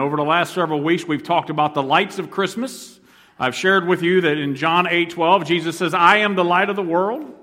Over the last several weeks, we've talked about the lights of Christmas. I've shared with you that in John 8 12, Jesus says, I am the light of the world.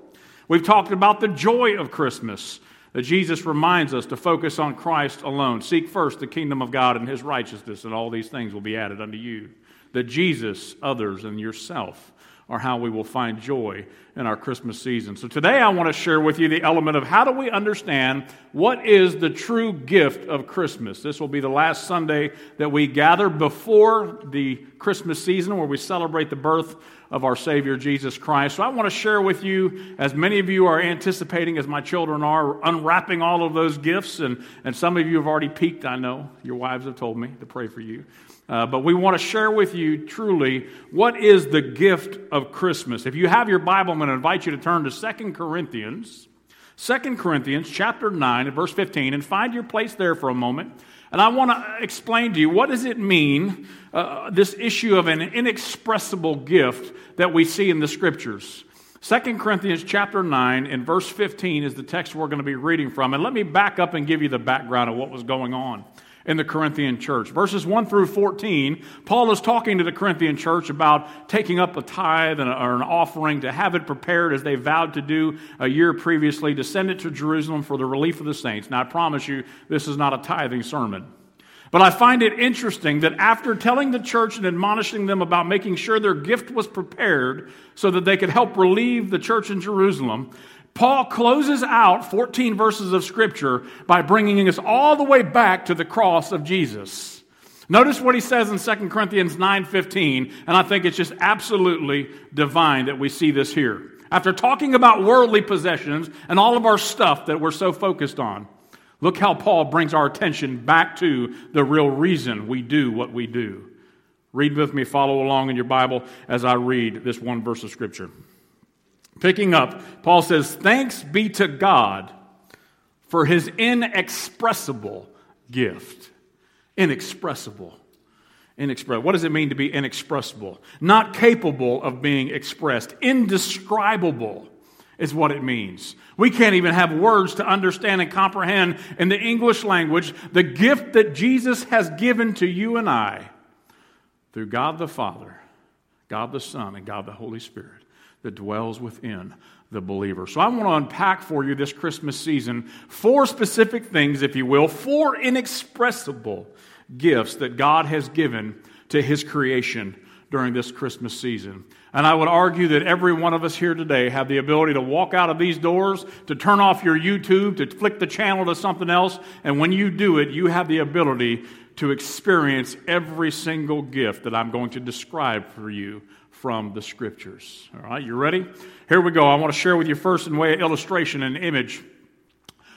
We've talked about the joy of Christmas, that Jesus reminds us to focus on Christ alone. Seek first the kingdom of God and his righteousness, and all these things will be added unto you. That Jesus, others, and yourself are how we will find joy in our Christmas season. So today I want to share with you the element of how do we understand what is the true gift of Christmas. This will be the last Sunday that we gather before the Christmas season where we celebrate the birth of our Savior Jesus Christ. So I want to share with you, as many of you are anticipating, as my children are, unwrapping all of those gifts, and, and some of you have already peeked, I know. Your wives have told me to pray for you. Uh, but we want to share with you truly what is the gift of Christmas. If you have your Bible, I'm going to invite you to turn to Second Corinthians, Second Corinthians chapter 9 verse 15, and find your place there for a moment. And I want to explain to you what does it mean, uh, this issue of an inexpressible gift that we see in the scriptures. Second Corinthians chapter 9 and verse 15 is the text we're going to be reading from. And let me back up and give you the background of what was going on in the Corinthian church. Verses 1 through 14, Paul is talking to the Corinthian church about taking up a tithe or an offering to have it prepared as they vowed to do a year previously to send it to Jerusalem for the relief of the saints. Now, I promise you, this is not a tithing sermon. But I find it interesting that after telling the church and admonishing them about making sure their gift was prepared so that they could help relieve the church in Jerusalem, Paul closes out 14 verses of Scripture by bringing us all the way back to the cross of Jesus. Notice what he says in 2 Corinthians 9:15, and I think it's just absolutely divine that we see this here. After talking about worldly possessions and all of our stuff that we're so focused on, look how Paul brings our attention back to the real reason we do what we do. Read with me, follow along in your Bible as I read this one verse of Scripture. Picking up, Paul says, Thanks be to God for his inexpressible gift. Inexpressible. Inexpressible. What does it mean to be inexpressible? Not capable of being expressed. Indescribable is what it means. We can't even have words to understand and comprehend in the English language the gift that Jesus has given to you and I through God the Father, God the Son, and God the Holy Spirit that dwells within the believer. So I want to unpack for you this Christmas season four specific things, if you will, four inexpressible gifts that God has given to his creation during this Christmas season. And I would argue that every one of us here today have the ability to walk out of these doors, to turn off your YouTube, to flick the channel to something else, and when you do it, you have the ability to experience every single gift that I'm going to describe for you from the scriptures. All right, you ready? Here we go. I want to share with you first in way of illustration and image.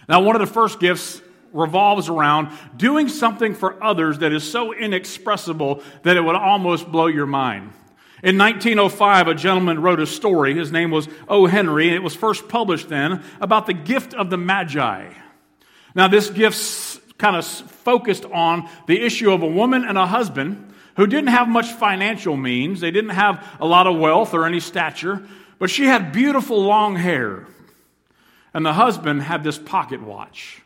Now, one of the first gifts revolves around doing something for others that is so inexpressible that it would almost blow your mind. In 1905, a gentleman wrote a story. His name was O. Henry, and it was first published then about the gift of the Magi. Now, this gift kind of focused on the issue of a woman and a husband who didn't have much financial means. They didn't have a lot of wealth or any stature, but she had beautiful long hair. And the husband had this pocket watch.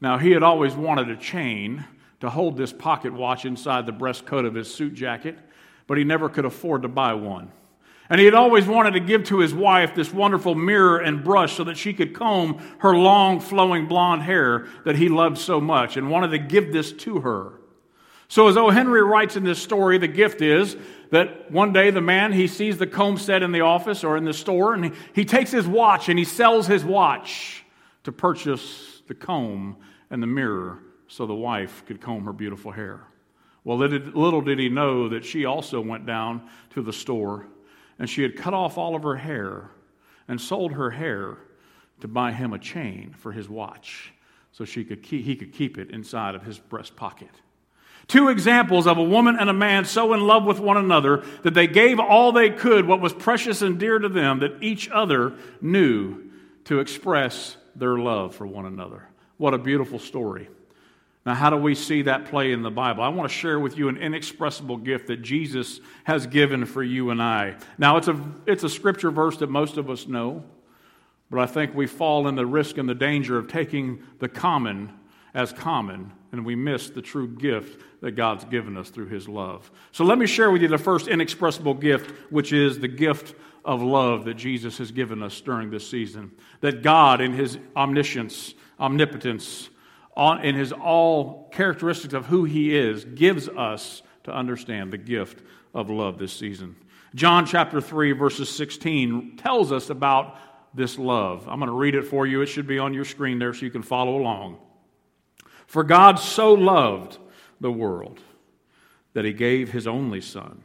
Now, he had always wanted a chain to hold this pocket watch inside the breast coat of his suit jacket, but he never could afford to buy one. And he had always wanted to give to his wife this wonderful mirror and brush so that she could comb her long, flowing blonde hair that he loved so much and wanted to give this to her. So, as O. Henry writes in this story, the gift is that one day the man he sees the comb set in the office or in the store, and he, he takes his watch and he sells his watch to purchase the comb and the mirror so the wife could comb her beautiful hair. Well, little did he know that she also went down to the store and she had cut off all of her hair and sold her hair to buy him a chain for his watch so she could keep, he could keep it inside of his breast pocket. Two examples of a woman and a man so in love with one another that they gave all they could, what was precious and dear to them, that each other knew to express their love for one another. What a beautiful story. Now, how do we see that play in the Bible? I want to share with you an inexpressible gift that Jesus has given for you and I. Now, it's a, it's a scripture verse that most of us know, but I think we fall in the risk and the danger of taking the common as common and we miss the true gift that God's given us through His love. So let me share with you the first inexpressible gift, which is the gift of love that Jesus has given us during this season. That God, in His omniscience, omnipotence, in His all characteristics of who He is, gives us to understand the gift of love this season. John chapter 3, verses 16 tells us about this love. I'm going to read it for you. It should be on your screen there so you can follow along. For God so loved the world that he gave his only Son,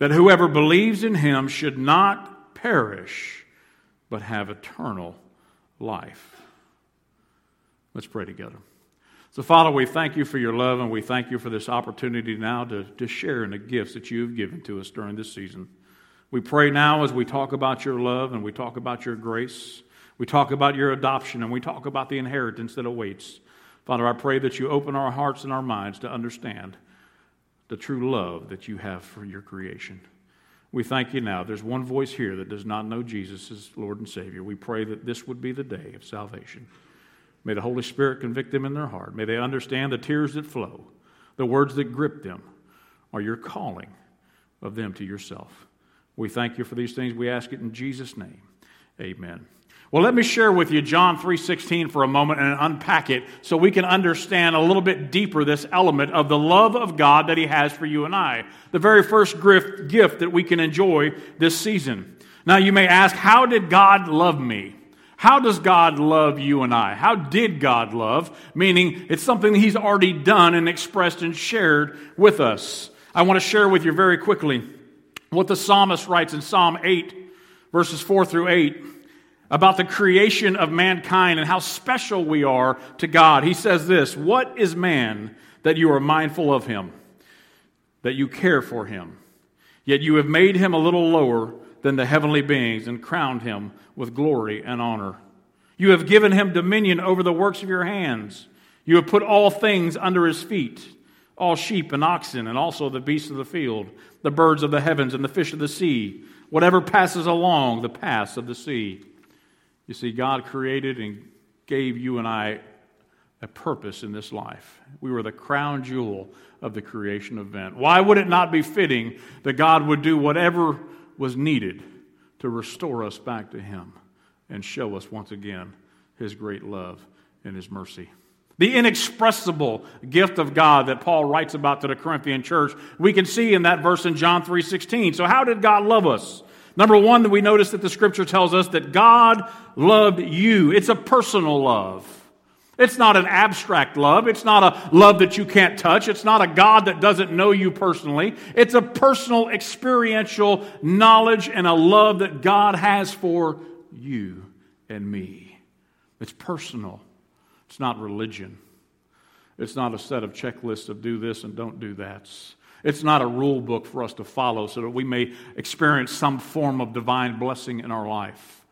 that whoever believes in him should not perish, but have eternal life. Let's pray together. So, Father, we thank you for your love and we thank you for this opportunity now to, to share in the gifts that you have given to us during this season. We pray now as we talk about your love and we talk about your grace, we talk about your adoption, and we talk about the inheritance that awaits. Father, I pray that you open our hearts and our minds to understand the true love that you have for your creation. We thank you now. There's one voice here that does not know Jesus as Lord and Savior. We pray that this would be the day of salvation. May the Holy Spirit convict them in their heart. May they understand the tears that flow, the words that grip them are your calling of them to yourself. We thank you for these things. We ask it in Jesus' name. Amen. Well, let me share with you John 3:16 for a moment and unpack it so we can understand a little bit deeper this element of the love of God that he has for you and I. The very first gift that we can enjoy this season. Now you may ask, how did God love me? How does God love you and I? How did God love? Meaning, it's something He's already done and expressed and shared with us. I want to share with you very quickly what the psalmist writes in Psalm 8, verses 4 through 8, about the creation of mankind and how special we are to God. He says this What is man that you are mindful of him, that you care for him? Yet you have made him a little lower than the heavenly beings and crowned him with glory and honor. You have given him dominion over the works of your hands. You have put all things under his feet all sheep and oxen, and also the beasts of the field, the birds of the heavens, and the fish of the sea, whatever passes along the paths of the sea. You see, God created and gave you and I a purpose in this life. We were the crown jewel of the creation event. Why would it not be fitting that God would do whatever was needed to restore us back to Him and show us once again His great love and His mercy? the inexpressible gift of God that Paul writes about to the Corinthian church, we can see in that verse in John 3:16. So how did God love us? Number 1, that we notice that the scripture tells us that God loved you. It's a personal love. It's not an abstract love. It's not a love that you can't touch. It's not a God that doesn't know you personally. It's a personal, experiential knowledge and a love that God has for you and me. It's personal. It's not religion. It's not a set of checklists of do this and don't do that. It's not a rule book for us to follow so that we may experience some form of divine blessing in our life.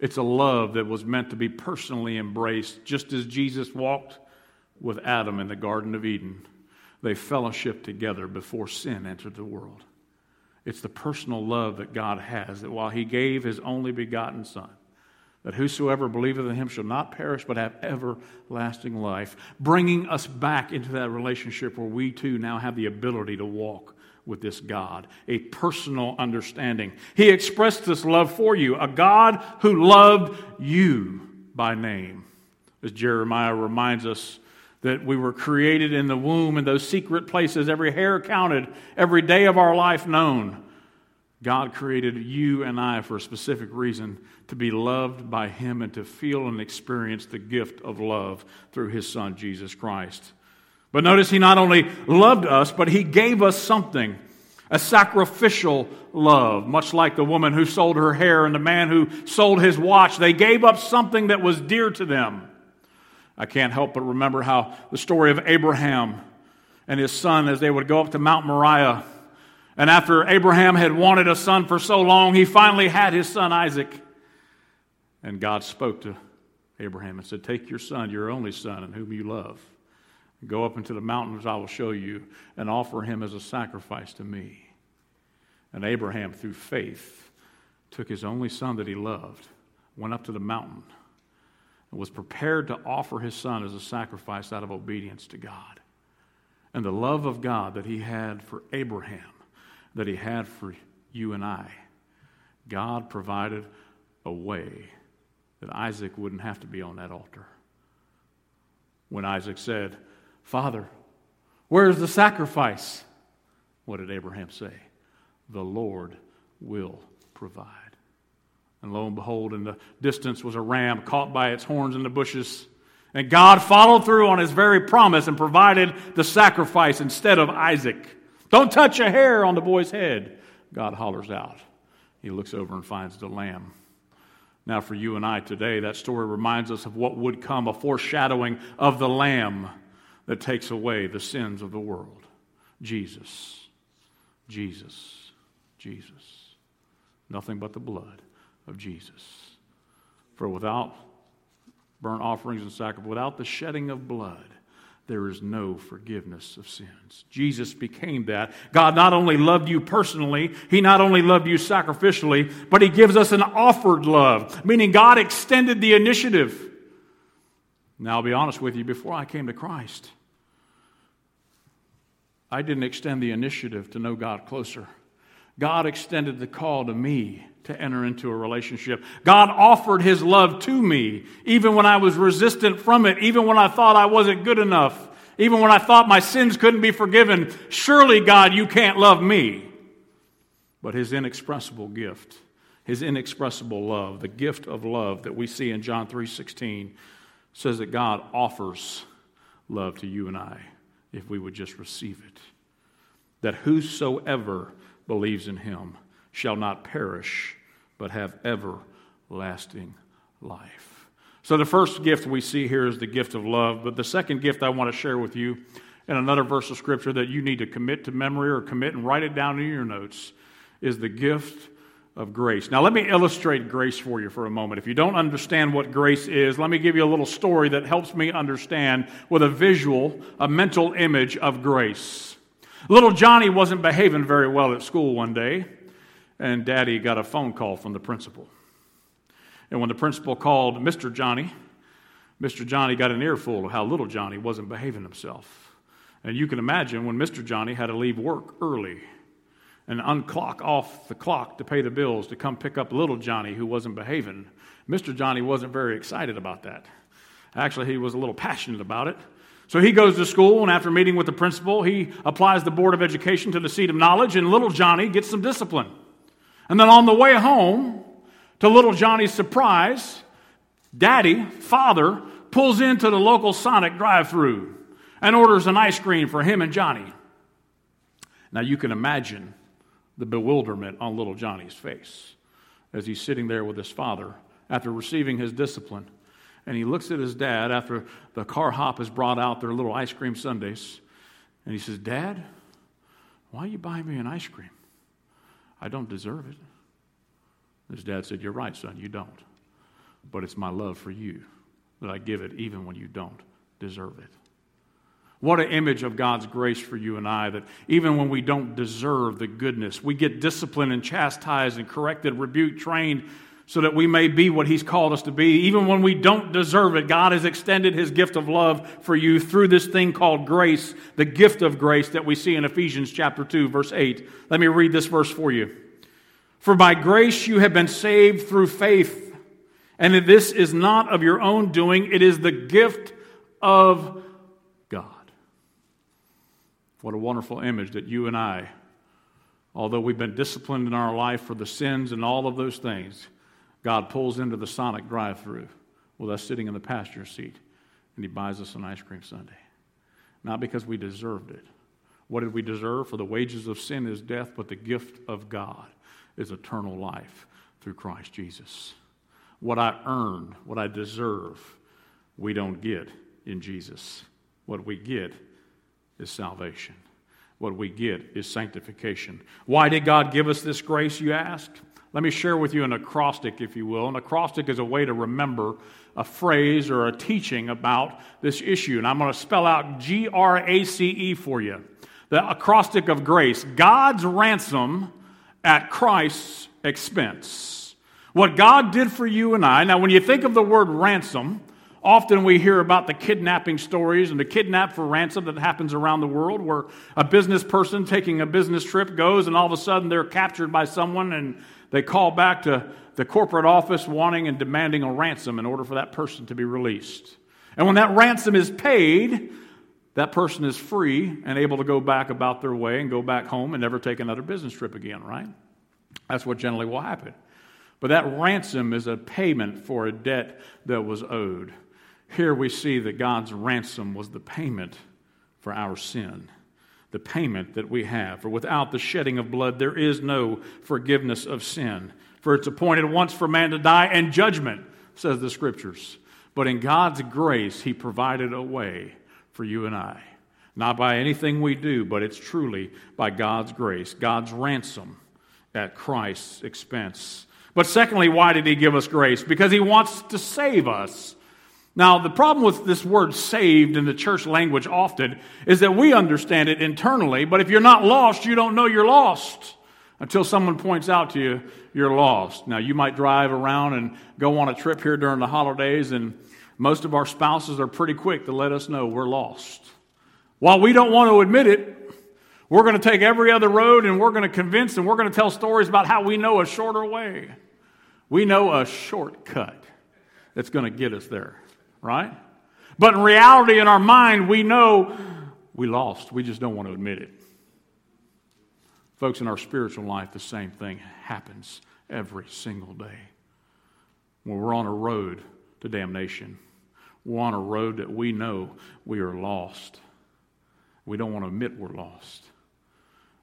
It's a love that was meant to be personally embraced, just as Jesus walked with Adam in the Garden of Eden. They fellowshiped together before sin entered the world. It's the personal love that God has, that while He gave His only begotten Son, that whosoever believeth in him shall not perish but have everlasting life, bringing us back into that relationship where we too now have the ability to walk with this God, a personal understanding. He expressed this love for you, a God who loved you by name. As Jeremiah reminds us that we were created in the womb in those secret places, every hair counted, every day of our life known. God created you and I for a specific reason to be loved by Him and to feel and experience the gift of love through His Son, Jesus Christ. But notice He not only loved us, but He gave us something a sacrificial love, much like the woman who sold her hair and the man who sold his watch. They gave up something that was dear to them. I can't help but remember how the story of Abraham and his son, as they would go up to Mount Moriah, and after Abraham had wanted a son for so long, he finally had his son Isaac. And God spoke to Abraham and said, Take your son, your only son, and whom you love, and go up into the mountains I will show you, and offer him as a sacrifice to me. And Abraham, through faith, took his only son that he loved, went up to the mountain, and was prepared to offer his son as a sacrifice out of obedience to God. And the love of God that he had for Abraham, that he had for you and I, God provided a way that Isaac wouldn't have to be on that altar. When Isaac said, Father, where's the sacrifice? What did Abraham say? The Lord will provide. And lo and behold, in the distance was a ram caught by its horns in the bushes. And God followed through on his very promise and provided the sacrifice instead of Isaac. Don't touch a hair on the boy's head. God hollers out. He looks over and finds the lamb. Now, for you and I today, that story reminds us of what would come a foreshadowing of the lamb that takes away the sins of the world Jesus. Jesus. Jesus. Nothing but the blood of Jesus. For without burnt offerings and sacrifice, without the shedding of blood, there is no forgiveness of sins. Jesus became that. God not only loved you personally, He not only loved you sacrificially, but He gives us an offered love, meaning God extended the initiative. Now, I'll be honest with you, before I came to Christ, I didn't extend the initiative to know God closer. God extended the call to me to enter into a relationship. God offered His love to me, even when I was resistant from it, even when I thought I wasn't good enough, even when I thought my sins couldn't be forgiven. Surely, God, you can't love me. But His inexpressible gift, His inexpressible love, the gift of love that we see in John 3:16, says that God offers love to you and I if we would just receive it. That whosoever believes in Him shall not perish, but have everlasting life. So, the first gift we see here is the gift of love. But the second gift I want to share with you in another verse of Scripture that you need to commit to memory or commit and write it down in your notes is the gift of grace. Now, let me illustrate grace for you for a moment. If you don't understand what grace is, let me give you a little story that helps me understand with a visual, a mental image of grace. Little Johnny wasn't behaving very well at school one day and Daddy got a phone call from the principal. And when the principal called Mr. Johnny, Mr. Johnny got an earful of how little Johnny wasn't behaving himself. And you can imagine when Mr. Johnny had to leave work early and unclock off the clock to pay the bills to come pick up little Johnny who wasn't behaving. Mr. Johnny wasn't very excited about that. Actually, he was a little passionate about it. So he goes to school, and after meeting with the principal, he applies the Board of Education to the seat of knowledge, and little Johnny gets some discipline. And then on the way home, to little Johnny's surprise, Daddy, father, pulls into the local Sonic drive through and orders an ice cream for him and Johnny. Now you can imagine the bewilderment on little Johnny's face as he's sitting there with his father after receiving his discipline. And he looks at his dad after the car hop has brought out their little ice cream sundaes. And he says, Dad, why are you buying me an ice cream? I don't deserve it. His dad said, You're right, son, you don't. But it's my love for you that I give it even when you don't deserve it. What an image of God's grace for you and I that even when we don't deserve the goodness, we get disciplined and chastised and corrected, rebuked, trained so that we may be what He's called us to be. Even when we don't deserve it, God has extended His gift of love for you through this thing called grace, the gift of grace that we see in Ephesians chapter 2, verse 8. Let me read this verse for you. For by grace you have been saved through faith, and this is not of your own doing, it is the gift of God. What a wonderful image that you and I, although we've been disciplined in our life for the sins and all of those things, God pulls into the Sonic drive through with us sitting in the passenger seat and He buys us an ice cream sundae. Not because we deserved it. What did we deserve? For the wages of sin is death, but the gift of God is eternal life through Christ Jesus. What I earn, what I deserve, we don't get in Jesus. What we get is salvation. What we get is sanctification. Why did God give us this grace, you ask? Let me share with you an acrostic, if you will. An acrostic is a way to remember a phrase or a teaching about this issue. And I'm going to spell out G R A C E for you. The acrostic of grace God's ransom at Christ's expense. What God did for you and I. Now, when you think of the word ransom, Often we hear about the kidnapping stories and the kidnap for ransom that happens around the world where a business person taking a business trip goes and all of a sudden they're captured by someone and they call back to the corporate office wanting and demanding a ransom in order for that person to be released. And when that ransom is paid, that person is free and able to go back about their way and go back home and never take another business trip again, right? That's what generally will happen. But that ransom is a payment for a debt that was owed. Here we see that God's ransom was the payment for our sin, the payment that we have. For without the shedding of blood, there is no forgiveness of sin. For it's appointed once for man to die, and judgment, says the Scriptures. But in God's grace, He provided a way for you and I. Not by anything we do, but it's truly by God's grace, God's ransom at Christ's expense. But secondly, why did He give us grace? Because He wants to save us. Now, the problem with this word saved in the church language often is that we understand it internally, but if you're not lost, you don't know you're lost until someone points out to you you're lost. Now, you might drive around and go on a trip here during the holidays, and most of our spouses are pretty quick to let us know we're lost. While we don't want to admit it, we're going to take every other road and we're going to convince and we're going to tell stories about how we know a shorter way. We know a shortcut that's going to get us there right? But in reality, in our mind, we know we lost. We just don't want to admit it. Folks, in our spiritual life, the same thing happens every single day. When we're on a road to damnation, we're on a road that we know we are lost. We don't want to admit we're lost.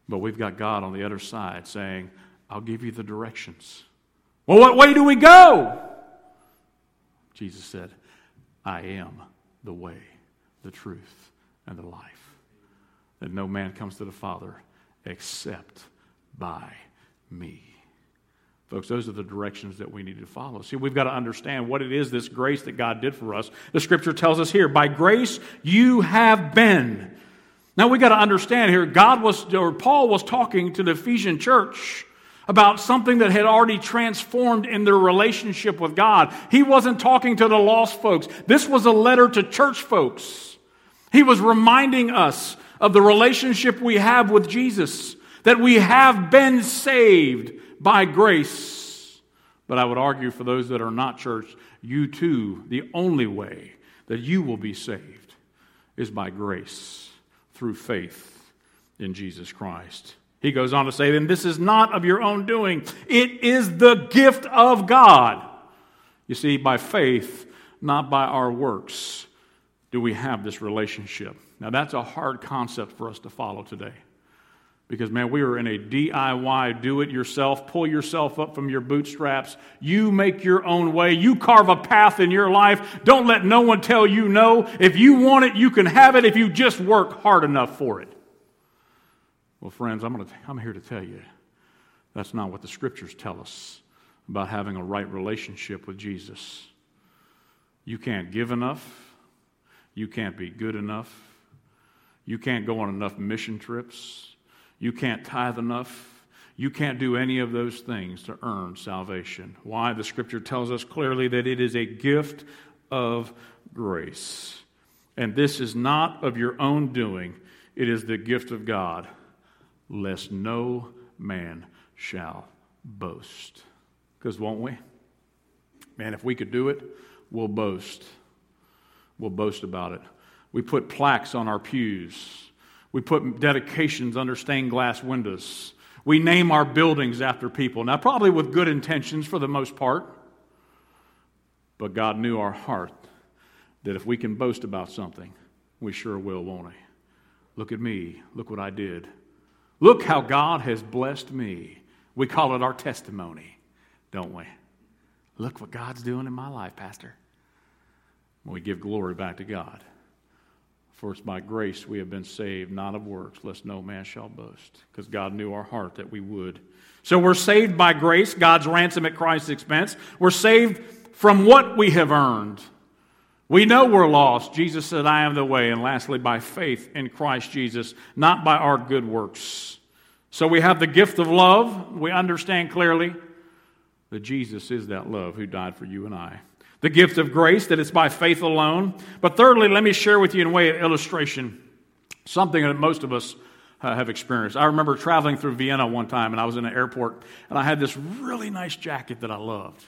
But we've got God on the other side saying, I'll give you the directions. Well, what way do we go? Jesus said, I am the way, the truth, and the life. That no man comes to the Father except by me. Folks, those are the directions that we need to follow. See, we've got to understand what it is, this grace that God did for us. The scripture tells us here, by grace you have been. Now we got to understand here, God was, or Paul was talking to the Ephesian church about something that had already transformed in their relationship with God. He wasn't talking to the lost folks. This was a letter to church folks. He was reminding us of the relationship we have with Jesus, that we have been saved by grace. But I would argue for those that are not church, you too, the only way that you will be saved is by grace through faith in Jesus Christ. He goes on to say, then this is not of your own doing. It is the gift of God. You see, by faith, not by our works, do we have this relationship. Now, that's a hard concept for us to follow today. Because, man, we are in a DIY, do it yourself, pull yourself up from your bootstraps. You make your own way. You carve a path in your life. Don't let no one tell you no. If you want it, you can have it if you just work hard enough for it. Well, friends, I'm, gonna, I'm here to tell you that's not what the scriptures tell us about having a right relationship with Jesus. You can't give enough, you can't be good enough, you can't go on enough mission trips, you can't tithe enough. You can't do any of those things to earn salvation. Why? The scripture tells us clearly that it is a gift of grace. And this is not of your own doing, it is the gift of God lest no man shall boast. Because won't we? Man, if we could do it, we'll boast. We'll boast about it. We put plaques on our pews. We put dedications under stained glass windows. We name our buildings after people. Now, probably with good intentions for the most part. But God knew our heart that if we can boast about something, we sure will, won't we? Look at me. Look what I did. Look how God has blessed me. We call it our testimony, don't we? Look what God's doing in my life, Pastor. We give glory back to God. For it's by grace we have been saved, not of works, lest no man shall boast. Because God knew our heart that we would. So we're saved by grace, God's ransom at Christ's expense. We're saved from what we have earned. We know we're lost. Jesus said, I am the way. And lastly, by faith in Christ Jesus, not by our good works. So we have the gift of love. We understand clearly that Jesus is that love who died for you and I. The gift of grace, that it's by faith alone. But thirdly, let me share with you in way of illustration something that most of us uh, have experienced. I remember traveling through Vienna one time, and I was in an airport, and I had this really nice jacket that I loved.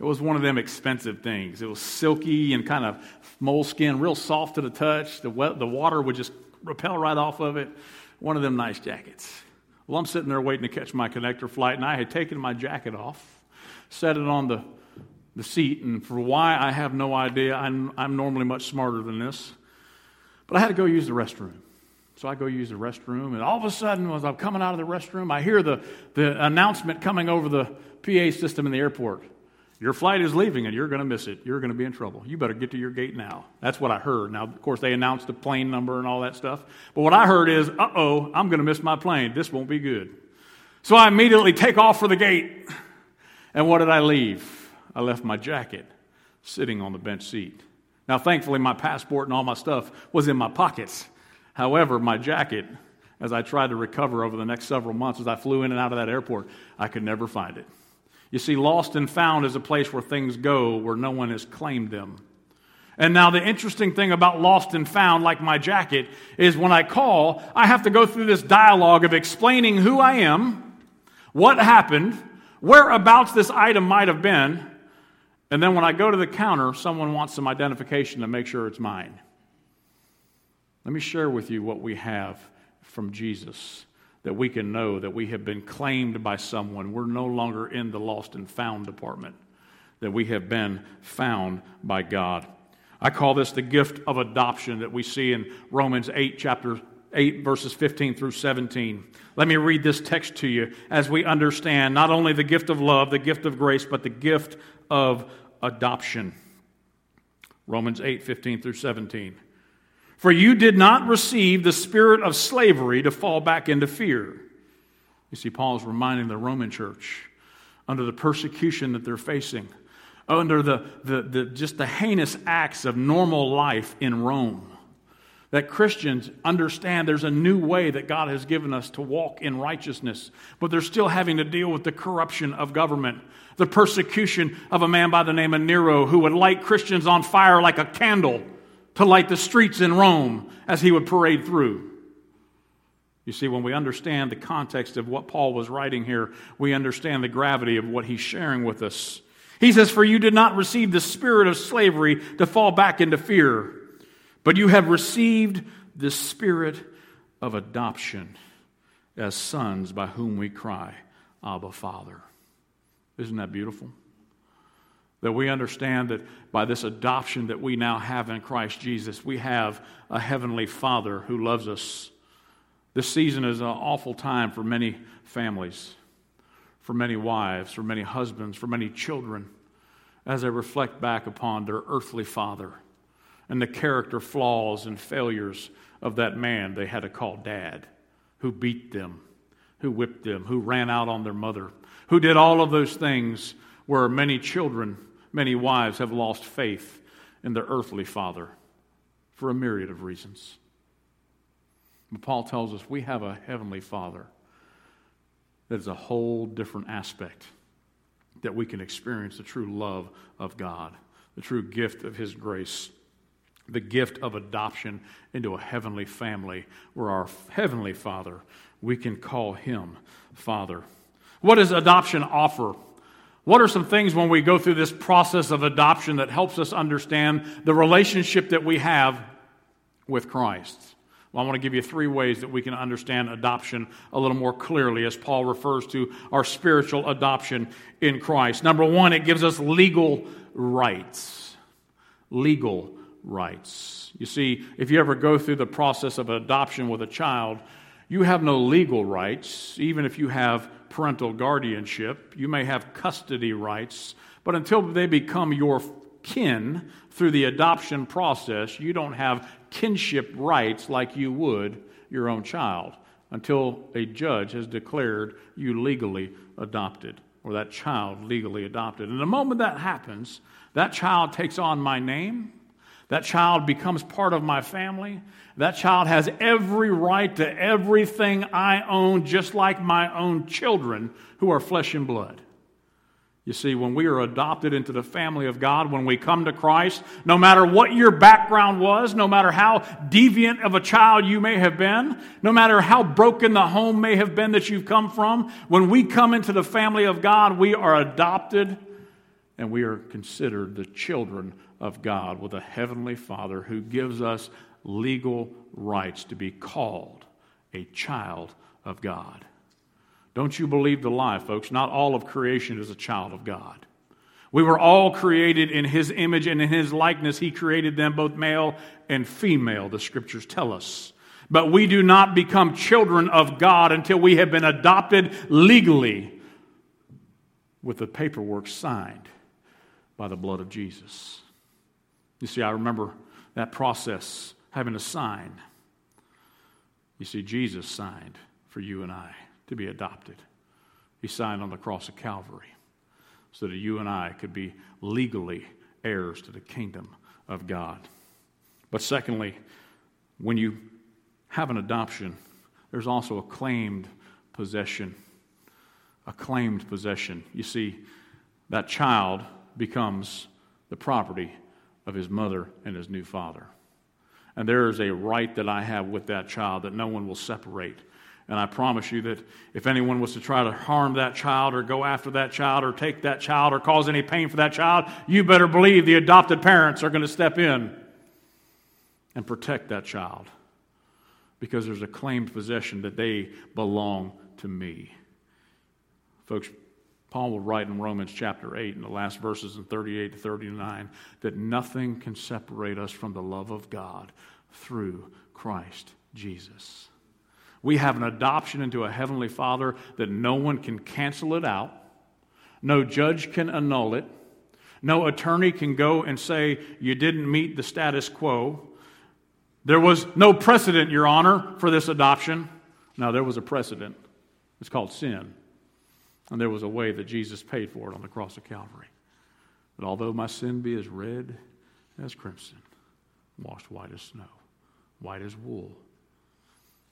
It was one of them expensive things. It was silky and kind of moleskin, real soft to the touch. The, wet, the water would just repel right off of it. One of them nice jackets. Well, I'm sitting there waiting to catch my connector flight, and I had taken my jacket off, set it on the, the seat, and for why, I have no idea. I'm, I'm normally much smarter than this. But I had to go use the restroom. So I go use the restroom, and all of a sudden, as I'm coming out of the restroom, I hear the, the announcement coming over the PA system in the airport. Your flight is leaving and you're going to miss it. You're going to be in trouble. You better get to your gate now. That's what I heard. Now, of course, they announced the plane number and all that stuff. But what I heard is, uh oh, I'm going to miss my plane. This won't be good. So I immediately take off for the gate. And what did I leave? I left my jacket sitting on the bench seat. Now, thankfully, my passport and all my stuff was in my pockets. However, my jacket, as I tried to recover over the next several months as I flew in and out of that airport, I could never find it. You see, lost and found is a place where things go where no one has claimed them. And now, the interesting thing about lost and found, like my jacket, is when I call, I have to go through this dialogue of explaining who I am, what happened, whereabouts this item might have been, and then when I go to the counter, someone wants some identification to make sure it's mine. Let me share with you what we have from Jesus that we can know that we have been claimed by someone. We're no longer in the lost and found department, that we have been found by God. I call this the gift of adoption that we see in Romans 8, chapter 8, verses 15 through 17. Let me read this text to you as we understand not only the gift of love, the gift of grace, but the gift of adoption. Romans 8, 15 through 17. For you did not receive the spirit of slavery to fall back into fear. You see, Paul is reminding the Roman church under the persecution that they're facing, under the, the, the, just the heinous acts of normal life in Rome, that Christians understand there's a new way that God has given us to walk in righteousness, but they're still having to deal with the corruption of government, the persecution of a man by the name of Nero who would light Christians on fire like a candle to light the streets in Rome as he would parade through. You see, when we understand the context of what Paul was writing here, we understand the gravity of what he's sharing with us. He says, For you did not receive the spirit of slavery to fall back into fear, but you have received the spirit of adoption as sons by whom we cry, Abba, Father. Isn't that beautiful? That we understand that by this adoption that we now have in Christ Jesus, we have a heavenly Father who loves us. This season is an awful time for many families, for many wives, for many husbands, for many children, as they reflect back upon their earthly father and the character flaws and failures of that man they had to call dad, who beat them, who whipped them, who ran out on their mother, who did all of those things where many children many wives have lost faith in their earthly father for a myriad of reasons. But Paul tells us we have a heavenly father that is a whole different aspect that we can experience the true love of God, the true gift of his grace, the gift of adoption into a heavenly family where our heavenly father, we can call him Father. What does adoption offer? What are some things when we go through this process of adoption that helps us understand the relationship that we have with Christ? Well, I want to give you three ways that we can understand adoption a little more clearly as Paul refers to our spiritual adoption in Christ. Number one, it gives us legal rights. Legal rights. You see, if you ever go through the process of adoption with a child, you have no legal rights, even if you have parental guardianship. You may have custody rights, but until they become your kin through the adoption process, you don't have kinship rights like you would your own child until a judge has declared you legally adopted or that child legally adopted. And the moment that happens, that child takes on my name, that child becomes part of my family. That child has every right to everything I own, just like my own children who are flesh and blood. You see, when we are adopted into the family of God, when we come to Christ, no matter what your background was, no matter how deviant of a child you may have been, no matter how broken the home may have been that you've come from, when we come into the family of God, we are adopted and we are considered the children of God with a heavenly Father who gives us legal rights to be called a child of God. Don't you believe the lie, folks? Not all of creation is a child of God. We were all created in His image and in His likeness. He created them both male and female, the scriptures tell us. But we do not become children of God until we have been adopted legally with the paperwork signed by the blood of Jesus. You see, I remember that process having a sign. You see, Jesus signed for you and I to be adopted. He signed on the cross of Calvary so that you and I could be legally heirs to the kingdom of God. But secondly, when you have an adoption, there's also a claimed possession. A claimed possession. You see, that child becomes the property of his mother and his new father. And there is a right that I have with that child that no one will separate. And I promise you that if anyone was to try to harm that child or go after that child or take that child or cause any pain for that child, you better believe the adopted parents are going to step in and protect that child because there's a claimed possession that they belong to me. Folks, Paul will write in Romans chapter 8, in the last verses in 38 to 39, that nothing can separate us from the love of God through Christ Jesus. We have an adoption into a heavenly Father that no one can cancel it out, no judge can annul it, no attorney can go and say, You didn't meet the status quo. There was no precedent, Your Honor, for this adoption. Now, there was a precedent. It's called sin. And there was a way that Jesus paid for it on the cross of Calvary. But although my sin be as red as crimson, washed white as snow, white as wool,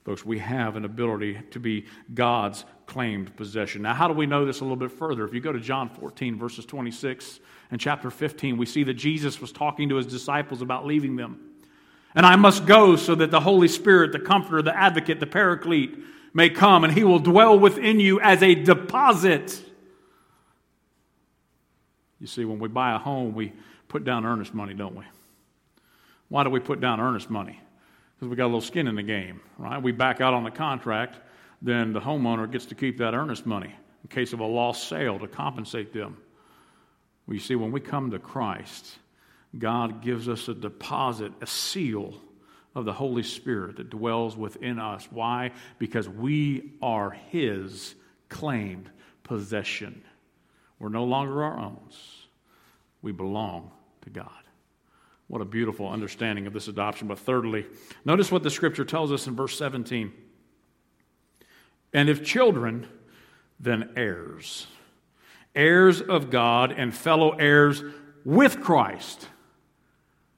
Folks, we have an ability to be God's claimed possession. Now, how do we know this a little bit further? If you go to John 14, verses 26 and chapter 15, we see that Jesus was talking to his disciples about leaving them. And I must go so that the Holy Spirit, the Comforter, the Advocate, the Paraclete may come, and he will dwell within you as a deposit. You see, when we buy a home, we put down earnest money, don't we? Why do we put down earnest money? because we got a little skin in the game, right? We back out on the contract, then the homeowner gets to keep that earnest money in case of a lost sale to compensate them. Well, you see, when we come to Christ, God gives us a deposit, a seal of the Holy Spirit that dwells within us. Why? Because we are His claimed possession. We're no longer our own, we belong to God. What a beautiful understanding of this adoption. But thirdly, notice what the scripture tells us in verse 17. And if children, then heirs. Heirs of God and fellow heirs with Christ.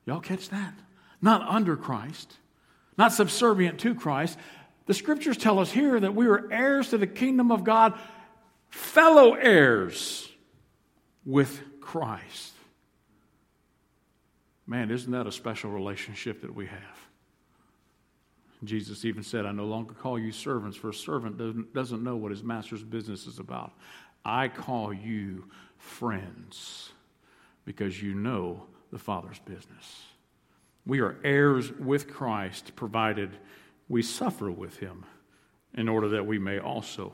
Y'all catch that? Not under Christ, not subservient to Christ. The scriptures tell us here that we are heirs to the kingdom of God, fellow heirs with Christ. Man, isn't that a special relationship that we have? Jesus even said, I no longer call you servants, for a servant doesn't, know what his master's business is about. I call you friends because you know the Father's business. We are heirs with Christ, provided we suffer with him in order that we may also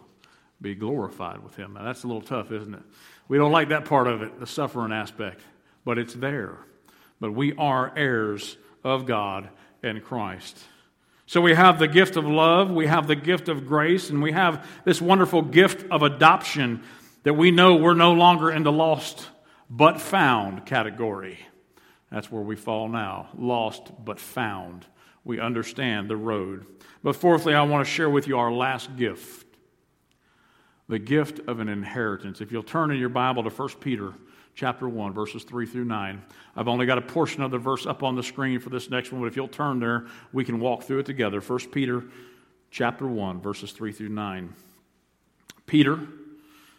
be glorified with him. Now, that's a little tough, isn't it? We don't like that part of it, the suffering aspect, but it's there but we are heirs of God and Christ. So we have the gift of love, we have the gift of grace, and we have this wonderful gift of adoption that we know we're no longer in the lost but found category. That's where we fall now lost but found. We understand the road. But fourthly, I want to share with you our last gift the gift of an inheritance. If you'll turn in your Bible to 1 Peter chapter 1, verses 3 through 9. I've only got a portion of the verse up on the screen for this next one, but if you'll turn there, we can walk through it together. 1 Peter chapter 1, verses 3 through 9. Peter,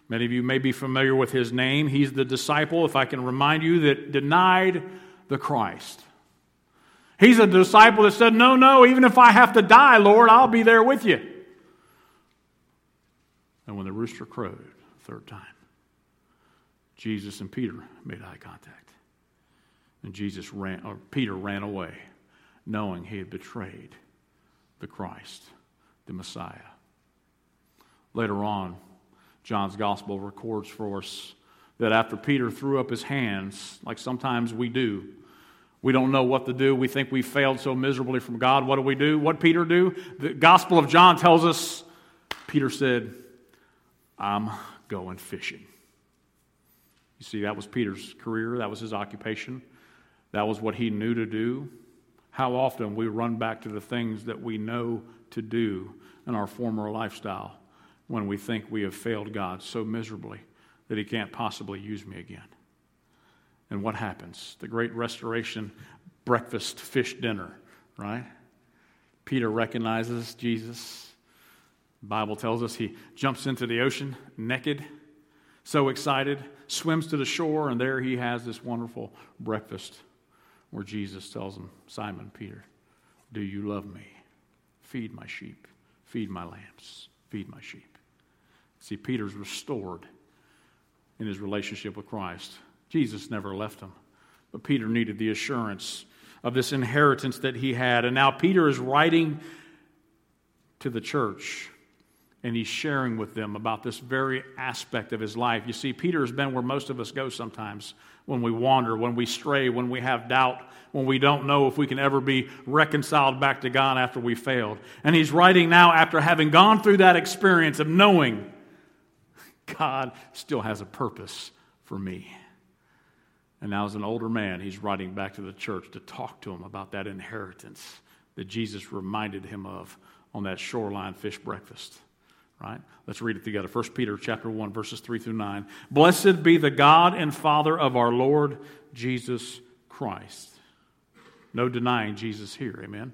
Many of you may be familiar with his name. He's the disciple, if I can remind you, that denied the Christ. He's a disciple that said, No, no, even if I have to die, Lord, I'll be there with you. And when the rooster crowed the third time, Jesus and Peter made eye contact. And Jesus ran, or Peter ran away, knowing he had betrayed the Christ, the Messiah. Later on, John's gospel records for us that after Peter threw up his hands, like sometimes we do, we don't know what to do. We think we failed so miserably from God. What do we do? What Peter do? The Gospel of John tells us Peter said, I'm going fishing. You see, that was Peter's career, that was his occupation, that was what he knew to do. How often we run back to the things that we know to do in our former lifestyle when we think we have failed God so miserably that he can't possibly use me again. And what happens? The great restoration breakfast fish dinner, right? Peter recognizes Jesus. The Bible tells us he jumps into the ocean naked, so excited, swims to the shore, and there he has this wonderful breakfast where Jesus tells him, Simon Peter, do you love me? Feed my sheep, feed my lambs, feed my sheep. See, Peter's restored in his relationship with Christ. Jesus never left him. But Peter needed the assurance of this inheritance that he had. And now Peter is writing to the church and he's sharing with them about this very aspect of his life. You see, Peter has been where most of us go sometimes when we wander, when we stray, when we have doubt, when we don't know if we can ever be reconciled back to God after we failed. And he's writing now after having gone through that experience of knowing God still has a purpose for me. And now, as an older man, he's writing back to the church to talk to him about that inheritance that Jesus reminded him of on that shoreline fish breakfast. Right? Let's read it together. 1 Peter chapter 1, verses 3 through 9. Blessed be the God and Father of our Lord Jesus Christ. No denying Jesus here. Amen.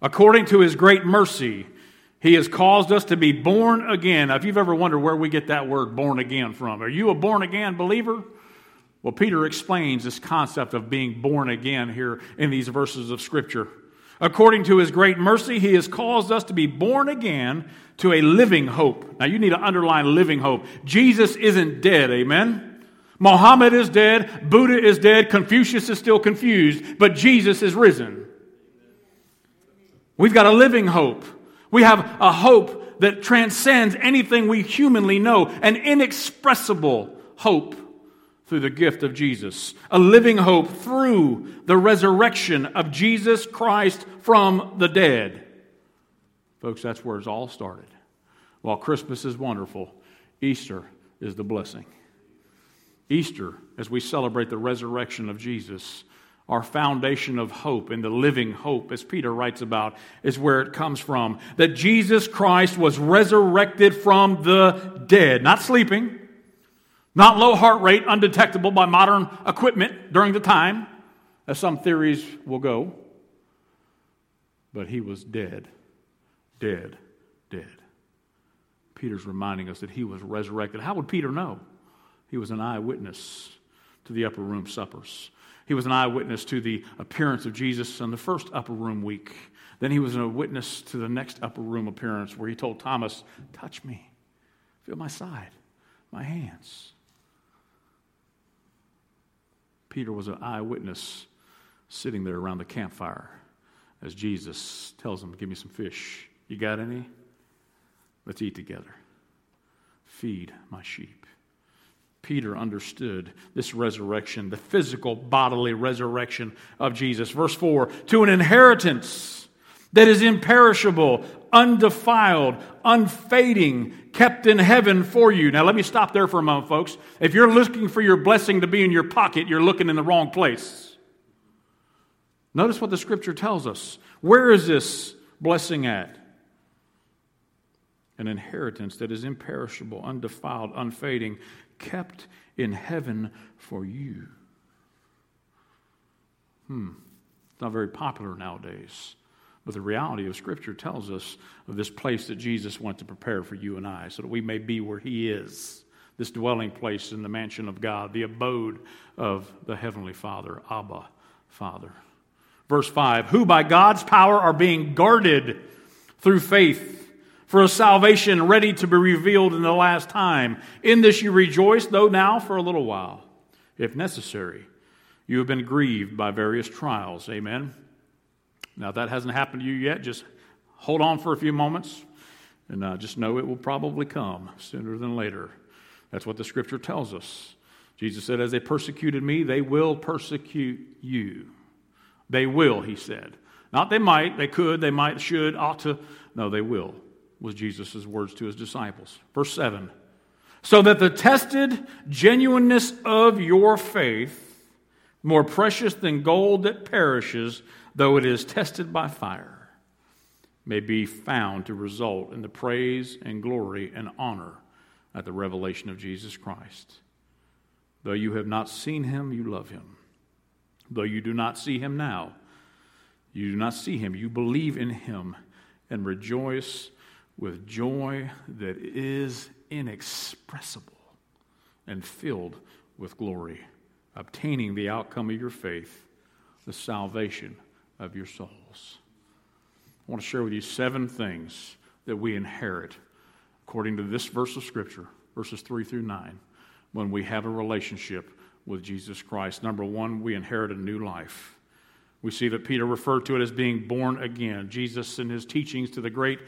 According to his great mercy, he has caused us to be born again. Now, if you've ever wondered where we get that word born again from, are you a born again believer? Well, Peter explains this concept of being born again here in these verses of Scripture. According to his great mercy, he has caused us to be born again to a living hope. Now, you need to underline living hope. Jesus isn't dead, amen? Mohammed is dead, Buddha is dead, Confucius is still confused, but Jesus is risen. We've got a living hope. We have a hope that transcends anything we humanly know, an inexpressible hope through the gift of Jesus, a living hope through the resurrection of Jesus Christ from the dead. Folks, that's where it's all started. While Christmas is wonderful, Easter is the blessing. Easter, as we celebrate the resurrection of Jesus, our foundation of hope and the living hope, as Peter writes about, is where it comes from. That Jesus Christ was resurrected from the dead, not sleeping, not low heart rate, undetectable by modern equipment during the time, as some theories will go, but he was dead, dead, dead. Peter's reminding us that he was resurrected. How would Peter know? He was an eyewitness to the upper room suppers. He was an eyewitness to the appearance of Jesus on the first upper room week. Then he was a witness to the next upper room appearance where he told Thomas, Touch me, feel my side, my hands. Peter was an eyewitness sitting there around the campfire as Jesus tells him, Give me some fish. You got any? Let's eat together. Feed my sheep. Peter understood this resurrection, the physical bodily resurrection of Jesus. Verse 4 to an inheritance that is imperishable, undefiled, unfading, kept in heaven for you. Now, let me stop there for a moment, folks. If you're looking for your blessing to be in your pocket, you're looking in the wrong place. Notice what the scripture tells us. Where is this blessing at? An inheritance that is imperishable, undefiled, unfading, kept in heaven for you. Hmm. It's not very popular nowadays. But the reality of Scripture tells us of this place that Jesus went to prepare for you and I so that we may be where He is, this dwelling place in the mansion of God, the abode of the Heavenly Father, Abba, Father. Verse 5 Who by God's power are being guarded through faith for a salvation ready to be revealed in the last time. In this you rejoice, though now for a little while, if necessary. You have been grieved by various trials. Amen. Now, if that hasn't happened to you yet, just hold on for a few moments and uh, just know it will probably come sooner than later. That's what the scripture tells us. Jesus said, As they persecuted me, they will persecute you. They will, he said. Not they might, they could, they might, should, ought to. No, they will was Jesus' words to his disciples. Verse 7 So that the tested genuineness of your faith, more precious than gold that perishes, though it is tested by fire, may be found to result in the praise and glory and honor at the revelation of Jesus Christ. Though you have not seen him, you love him. Though you do not see him now, you do not see him, you believe in him and rejoice with joy that is inexpressible and filled with glory, obtaining the outcome of your faith, the salvation of your souls. I want to share with you seven things that we inherit according to this verse of Scripture, verses 3 through 9, when we have a relationship with Jesus Christ. Number one, we inherit a new life. We see that Peter referred to it as being born again. Jesus, in his teachings to the great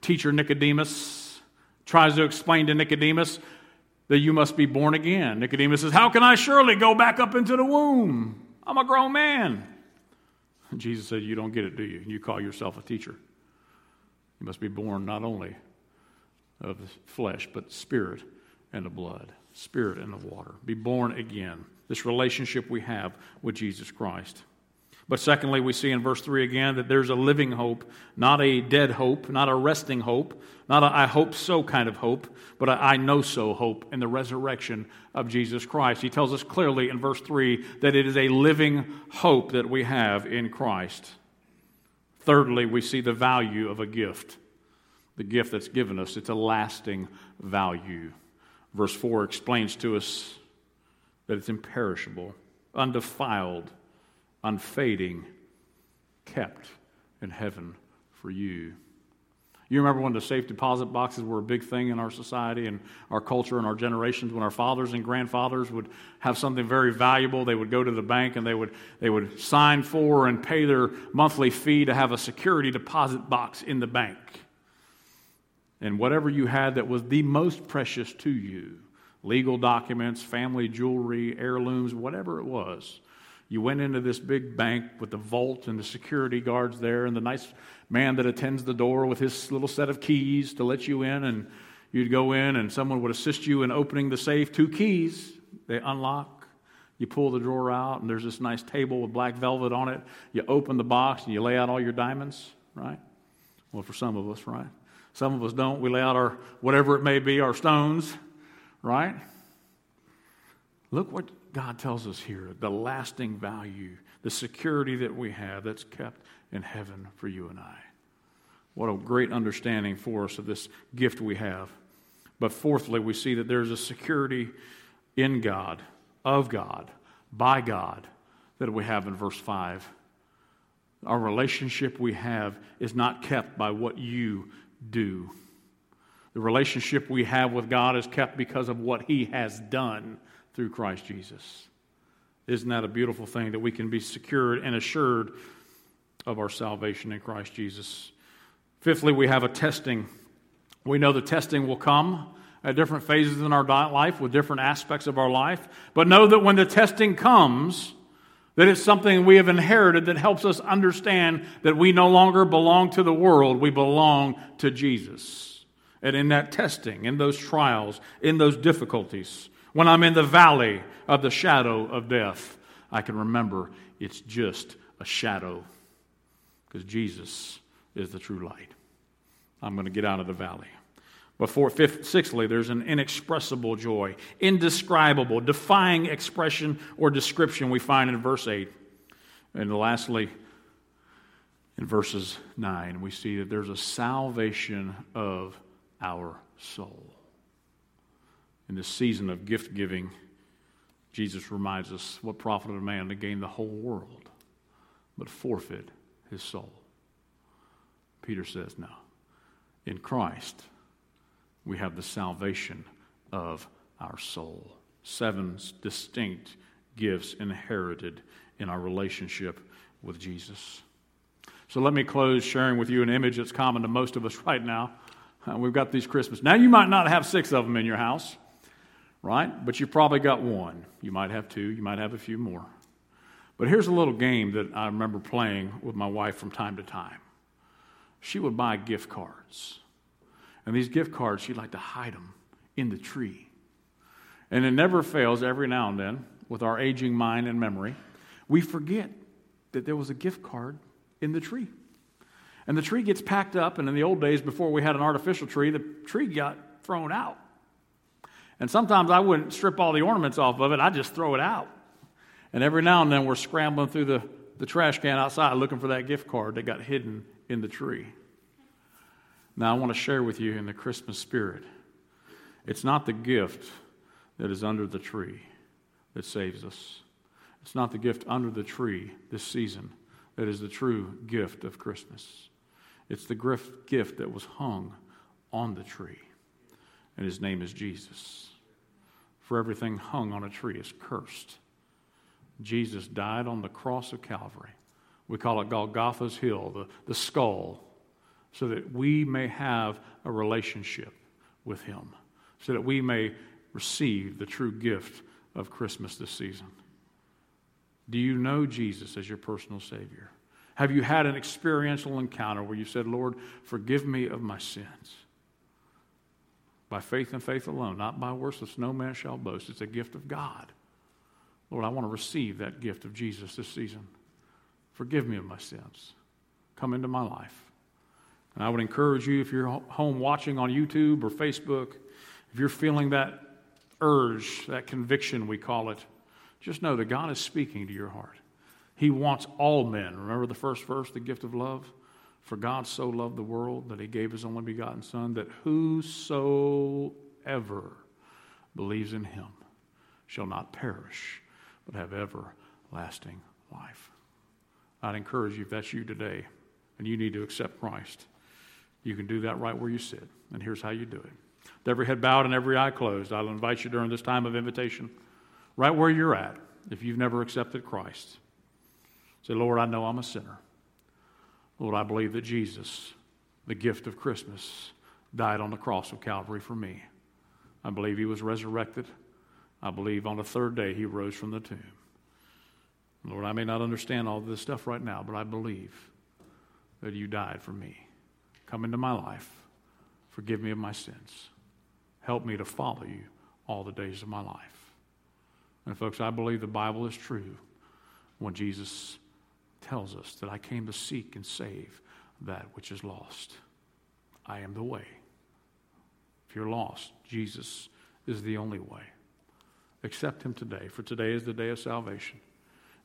teacher Nicodemus tries to explain to Nicodemus that you must be born again. Nicodemus says, How can I surely go back up into the womb? I'm a grown man. Jesus said, You don't get it, do you? You call yourself a teacher. You must be born not only of flesh, but spirit and the blood, spirit and the water. Be born again. This relationship we have with Jesus Christ. But secondly, we see in verse 3 again that there's a living hope, not a dead hope, not a resting hope, not a I hope so kind of hope, but a I know so hope in the resurrection of Jesus Christ. He tells us clearly in verse 3 that it is a living hope that we have in Christ. Thirdly, we see the value of a gift. The gift that's given us, it's a lasting value. Verse 4 explains to us that it's imperishable, undefiled unfading, kept in heaven for you. You remember when the safe deposit boxes were a big thing in our society and our culture and our generations, when our fathers and grandfathers would have something very valuable, they would go to the bank and they would, they would sign for and pay their monthly fee to have a security deposit box in the bank. And whatever you had that was the most precious to you legal documents, family jewelry, heirlooms, whatever it was you went into this big bank with the vault and the security guards there, and the nice man that attends the door with his little set of keys to let you in. And you'd go in, and someone would assist you in opening the safe. Two keys, they unlock. You pull the drawer out, and there's this nice table with black velvet on it. You open the box, and you lay out all your diamonds, right? Well, for some of us, right? Some of us don't. We lay out our, whatever it may be, our stones, right? Look what God tells us here the lasting value, the security that we have that's kept in heaven for you and I. What a great understanding for us of this gift we have. But fourthly, we see that there's a security in God, of God, by God, that we have in verse 5. Our relationship we have is not kept by what you do. The relationship we have with God is kept because of what He has done through Christ Jesus. Isn't that a beautiful thing that we can be secured and assured of our salvation in Christ Jesus? Fifthly, we have a testing. We know the testing will come at different phases in our life with different aspects of our life, but know that when the testing comes, that it's something we have inherited that helps us understand that we no longer belong to the world, we belong to Jesus. And in that testing, in those trials, in those difficulties, when I'm in the valley of the shadow of death, I can remember it's just a shadow because Jesus is the true light. I'm going to get out of the valley. Before, fifth, sixthly, there's an inexpressible joy, indescribable, defying expression or description we find in verse 8. And lastly, in verses 9, we see that there's a salvation of our soul. In this season of gift giving, Jesus reminds us what profited a man to gain the whole world, but forfeit his soul. Peter says, no. In Christ, we have the salvation of our soul. Seven distinct gifts inherited in our relationship with Jesus. So let me close sharing with you an image that's common to most of us right now. Uh, we've got these Christmas. Now, you might not have six of them in your house, right? But you've probably got one. You might have two, you might have a few more. But here's a little game that I remember playing with my wife from time to time. She would buy gift cards. And these gift cards, she'd like to hide them in the tree. And it never fails every now and then, with our aging mind and memory, we forget that there was a gift card in the tree. And the tree gets packed up, and in the old days, before we had an artificial tree, the tree got thrown out. And sometimes I wouldn't strip all the ornaments off of it, I'd just throw it out. And every now and then we're scrambling through the, the trash can outside looking for that gift card that got hidden in the tree. Now, I want to share with you in the Christmas spirit it's not the gift that is under the tree that saves us, it's not the gift under the tree this season that is the true gift of Christmas. It's the gift that was hung on the tree, and his name is Jesus. For everything hung on a tree is cursed. Jesus died on the cross of Calvary. We call it Golgotha's Hill, the, the skull, so that we may have a relationship with him, so that we may receive the true gift of Christmas this season. Do you know Jesus as your personal Savior? Have you had an experiential encounter where you said, Lord, forgive me of my sins? By faith and faith alone, not by works, which no man shall boast. It's a gift of God. Lord, I want to receive that gift of Jesus this season. Forgive me of my sins. Come into my life. And I would encourage you, if you're home watching on YouTube or Facebook, if you're feeling that urge, that conviction, we call it, just know that God is speaking to your heart. He wants all men. Remember the first verse, the gift of love? For God so loved the world that he gave his only begotten Son, that whosoever believes in him shall not perish, but have everlasting life. I'd encourage you, if that's you today, and you need to accept Christ, you can do that right where you sit. And here's how you do it. With every head bowed and every eye closed, I'll invite you during this time of invitation right where you're at, if you've never accepted Christ. Say, Lord, I know I'm a sinner. Lord, I believe that Jesus, the gift of Christmas, died on the cross of Calvary for me. I believe he was resurrected. I believe on the third day he rose from the tomb. Lord, I may not understand all this stuff right now, but I believe that you died for me. Come into my life. Forgive me of my sins. Help me to follow you all the days of my life. And, folks, I believe the Bible is true when Jesus tells us that I came to seek and save that which is lost. I am the way. If you're lost, Jesus is the only way. Accept him today, for today is the day of salvation.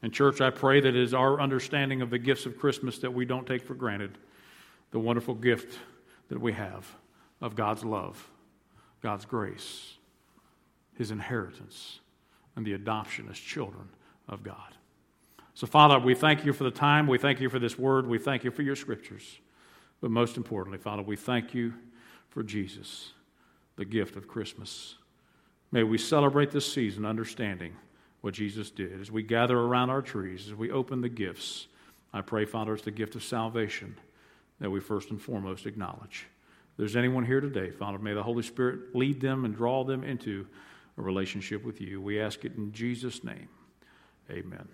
And, church, I pray that it is our understanding of the gifts of Christmas that we don't take for granted the wonderful gift that we have of God's love, God's grace, his inheritance and the adoption as children of God. So, Father, we thank you for the time. We thank you for this word. We thank you for your scriptures. But most importantly, Father, we thank you for Jesus, the gift of Christmas. May we celebrate this season understanding what Jesus did. As we gather around our trees, as we open the gifts, I pray, Father, it's the gift of salvation that we first and foremost acknowledge. If there's anyone here today, Father, may the Holy Spirit lead them and draw them into a relationship with you. We ask it in Jesus' name. Amen.